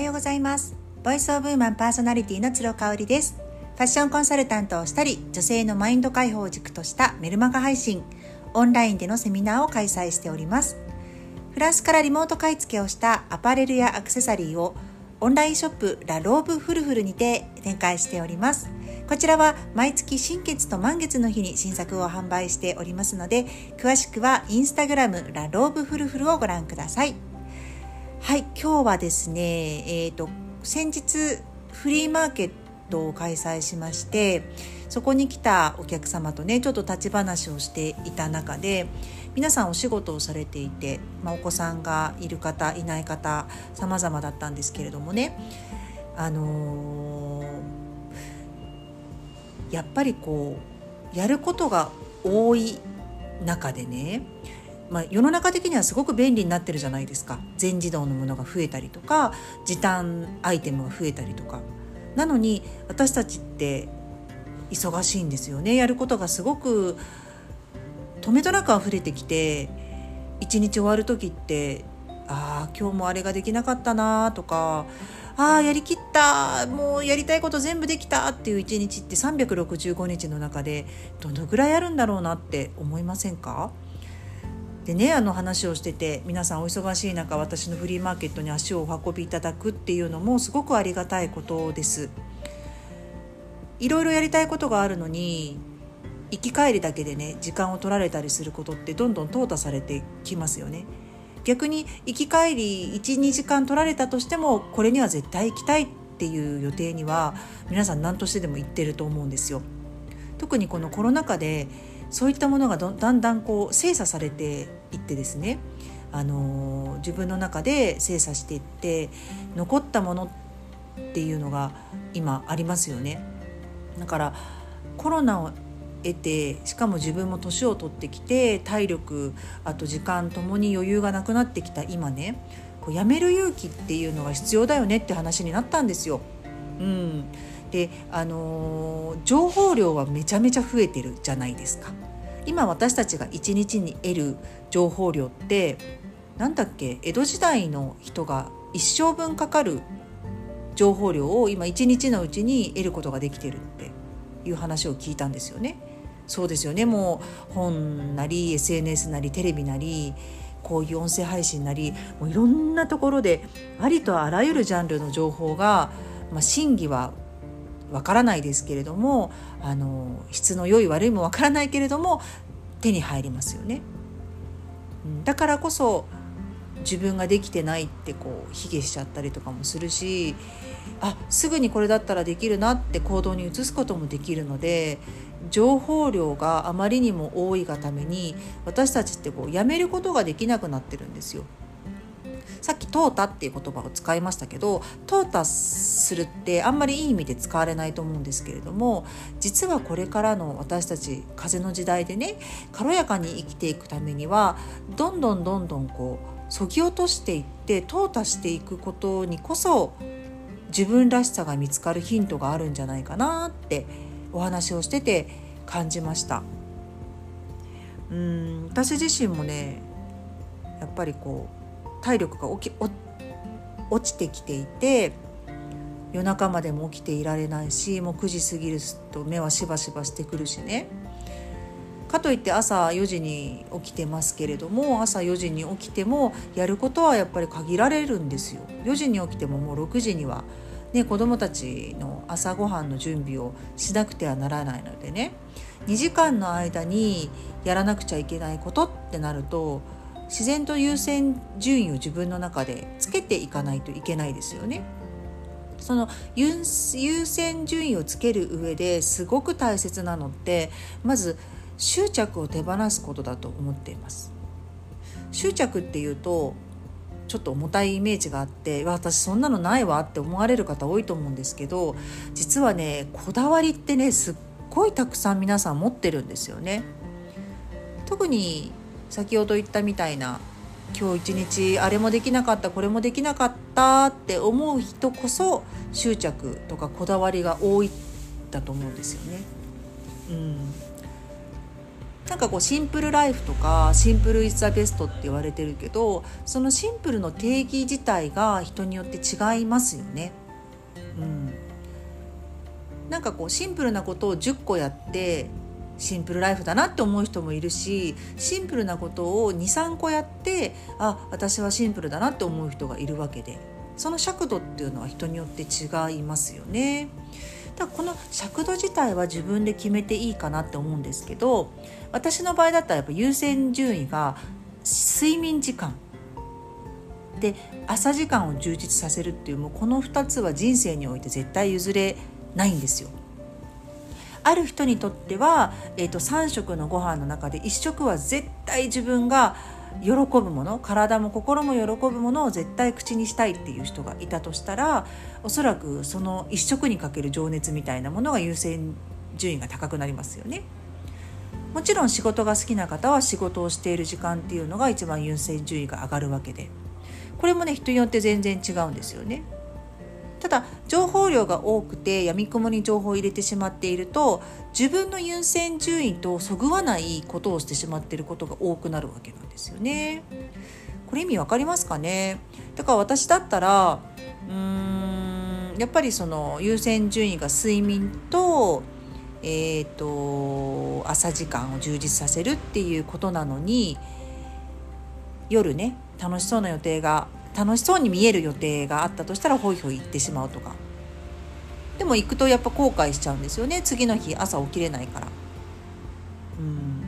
はようございます。 Voice of Woman パーソナリティの鶴香織です。ファッションコンサルタントをしたり女性のマインド解放を軸としたメルマガ配信オンラインでのセミナーを開催しております。フランスからリモート買い付けをしたアパレルやアクセサリーをオンラインショップラローブフルフルにて展開しております。こちらは毎月新月と満月の日に新作を販売しておりますので詳しくはインスタグラムラローブフルフルをご覧ください。はい今日はですねえっ、ー、と先日フリーマーケットを開催しましてそこに来たお客様とねちょっと立ち話をしていた中で皆さんお仕事をされていて、まあ、お子さんがいる方いない方様々だったんですけれどもねあのー、やっぱりこうやることが多い中でねまあ、世の中的にはすごく便利になってるじゃないですか。全自動のものが増えたりとか時短アイテムが増えたりとか。なのに私たちって忙しいんですよね。やることがすごく止めとなく溢れてきて一日終わる時ってああ今日もあれができなかったなとかああやりきったもうやりたいこと全部できたっていう一日って365日の中でどのぐらいあるんだろうなって思いませんか？でねあの話をしてて皆さんお忙しい中私のフリーマーケットに足をお運びいただくっていうのもすごくありがたいことです。いろいろやりたいことがあるのに行き帰りだけでね時間を取られたりすることってどんどん淘汰されてきますよね。逆に行き帰り12時間取られたとしてもこれには絶対行きたいっていう予定には皆さん何としてでも行ってると思うんですよ。特にこのコロナ禍でそういったものがだんだんこう精査されていってですねあの自分の中で精査していって残ったものっていうのが今ありますよね。だからコロナを得てしかも自分も年を取ってきて体力あと時間ともに余裕がなくなってきた今ねこうやめる勇気っていうのが必要だよねって話になったんですよ。うん、であのー、情報量はめちゃめちゃ増えてるじゃないですか。今私たちが一日に得る情報量って何だっけ江戸時代の人が一生分かかる情報量を今一日のうちに得ることができてるっていう話を聞いたんですよね。そうですよねもう本なり SNS なりテレビなりこういう音声配信なりもういろんなところでありとあらゆるジャンルの情報が、まあ、真偽はわからないですけれどもあの質の良い悪いもわからないけれども手に入りますよね。だからこそ自分ができてないってこう卑下しちゃったりとかもするしあすぐにこれだったらできるなって行動に移すこともできるので情報量があまりにも多いがために私たちってこうやめることができなくなってるんですよ。さっ「淘汰」っていう言葉を使いましたけど淘汰するってあんまりいい意味で使われないと思うんですけれども実はこれからの私たち風の時代でね軽やかに生きていくためにはどんどんどんどんこうそぎ落としていって淘汰していくことにこそ自分らしさが見つかるヒントがあるんじゃないかなってお話をしてて感じました。うん私自身もねやっぱりこう体力が起き落ちてきていて夜中までも起きていられないしもう9時過ぎると目はしばしばしてくるしねかといって朝4時に起きてますけれども朝4時に起きてもやることはやっぱり限られるんですよ。4時に起きてももう6時には、ね、子どもたちの朝ごはんの準備をしなくてはならないのでね2時間の間にやらなくちゃいけないことってなると自然と優先順位を自分の中でつけていかないといけないですよね。その優先順位をつける上ですごく大切なのってまず執着を手放すことだと思っています。執着っていうとちょっと重たいイメージがあって私そんなのないわって思われる方多いと思うんですけど実はねこだわりってねすっごいたくさん皆さん持ってるんですよね。特に先ほど言ったみたいな今日一日あれもできなかったこれもできなかったって思う人こそ執着とかこだわりが多いだと思うんですよね。うん、なんかこうシンプルライフとかシンプルイズザベストって言われてるけどそのシンプルの定義自体が人によって違いますよね。うん、なんかこうシンプルなことを10個やってシンプルライフだなって思う人もいるしシンプルなことを23個やってあ私はシンプルだなって思う人がいるわけでその尺度っていうのは人によって違いますよね。だこの尺度自体は自分で決めていいかなって思うんですけど私の場合だったらやっぱ優先順位が睡眠時間で朝時間を充実させるっていうもうこの2つは人生において絶対譲れないんですよ。ある人にとっては、えーと、3食のご飯の中で1食は絶対自分が喜ぶもの体も心も喜ぶものを絶対口にしたいっていう人がいたとしたらおそらくその一食にかける情熱みたいなものが優先順位が高くなりますよね。もちろん仕事が好きな方は仕事をしている時間っていうのが一番優先順位が上がるわけでこれもね人によって全然違うんですよね。ただ情報量が多くてやみくもに情報を入れてしまっていると自分の優先順位とそぐわないことをしてしまっていることが多くなるわけなんですよね。これ意味わかりますかね？だから私だったらうーんやっぱりその優先順位が睡眠と,、えーと朝時間を充実させるっていうことなのに夜ね楽しそうな予定が楽しそうに見える予定があったとしたらホイホイ行ってしまうとか。でも行くとやっぱ後悔しちゃうんですよね。次の日朝起きれないから。うん。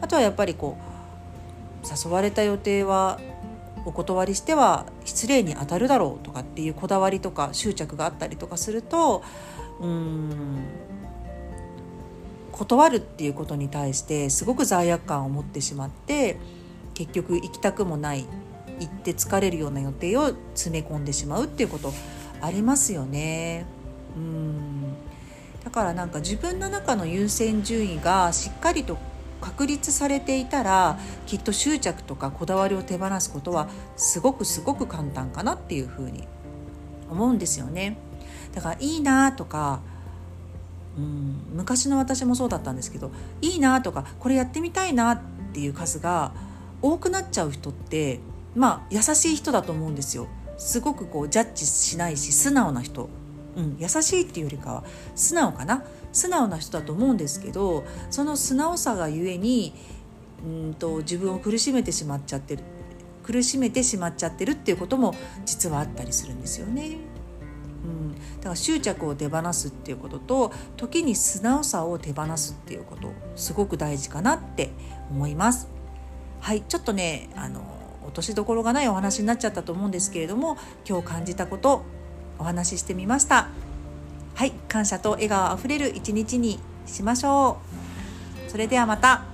あとはやっぱりこう誘われた予定はお断りしては失礼に当たるだろうとかっていうこだわりとか執着があったりとかするとうん。断るっていうことに対してすごく罪悪感を持ってしまって結局行きたくもない行って疲れるような予定を詰め込んでしまうっていうことありますよね。うんだからなんか自分の中の優先順位がしっかりと確立されていたらきっと執着とかこだわりを手放すことはすごくすごく簡単かなっていうふうに思うんですよね。だからいいなとかうん昔の私もそうだったんですけどいいなとかこれやってみたいなっていう数が多くなっちゃう人ってまあ優しい人だと思うんですよすごくこうジャッジしないし素直な人、うん、優しいっていうよりかは素直かな？素直な人だと思うんですけどその素直さがゆえにうんと自分を苦しめてしまっちゃってる苦しめてしまっちゃってるっていうことも実はあったりするんですよね。うん、だから執着を手放すっていうことと時に素直さを手放すっていうことすごく大事かなって思います。はいちょっとねあの落としどころがないお話になっちゃったと思うんですけれども今日感じたことお話ししてみました。はい感謝と笑顔あふれる一日にしましょう。それではまた。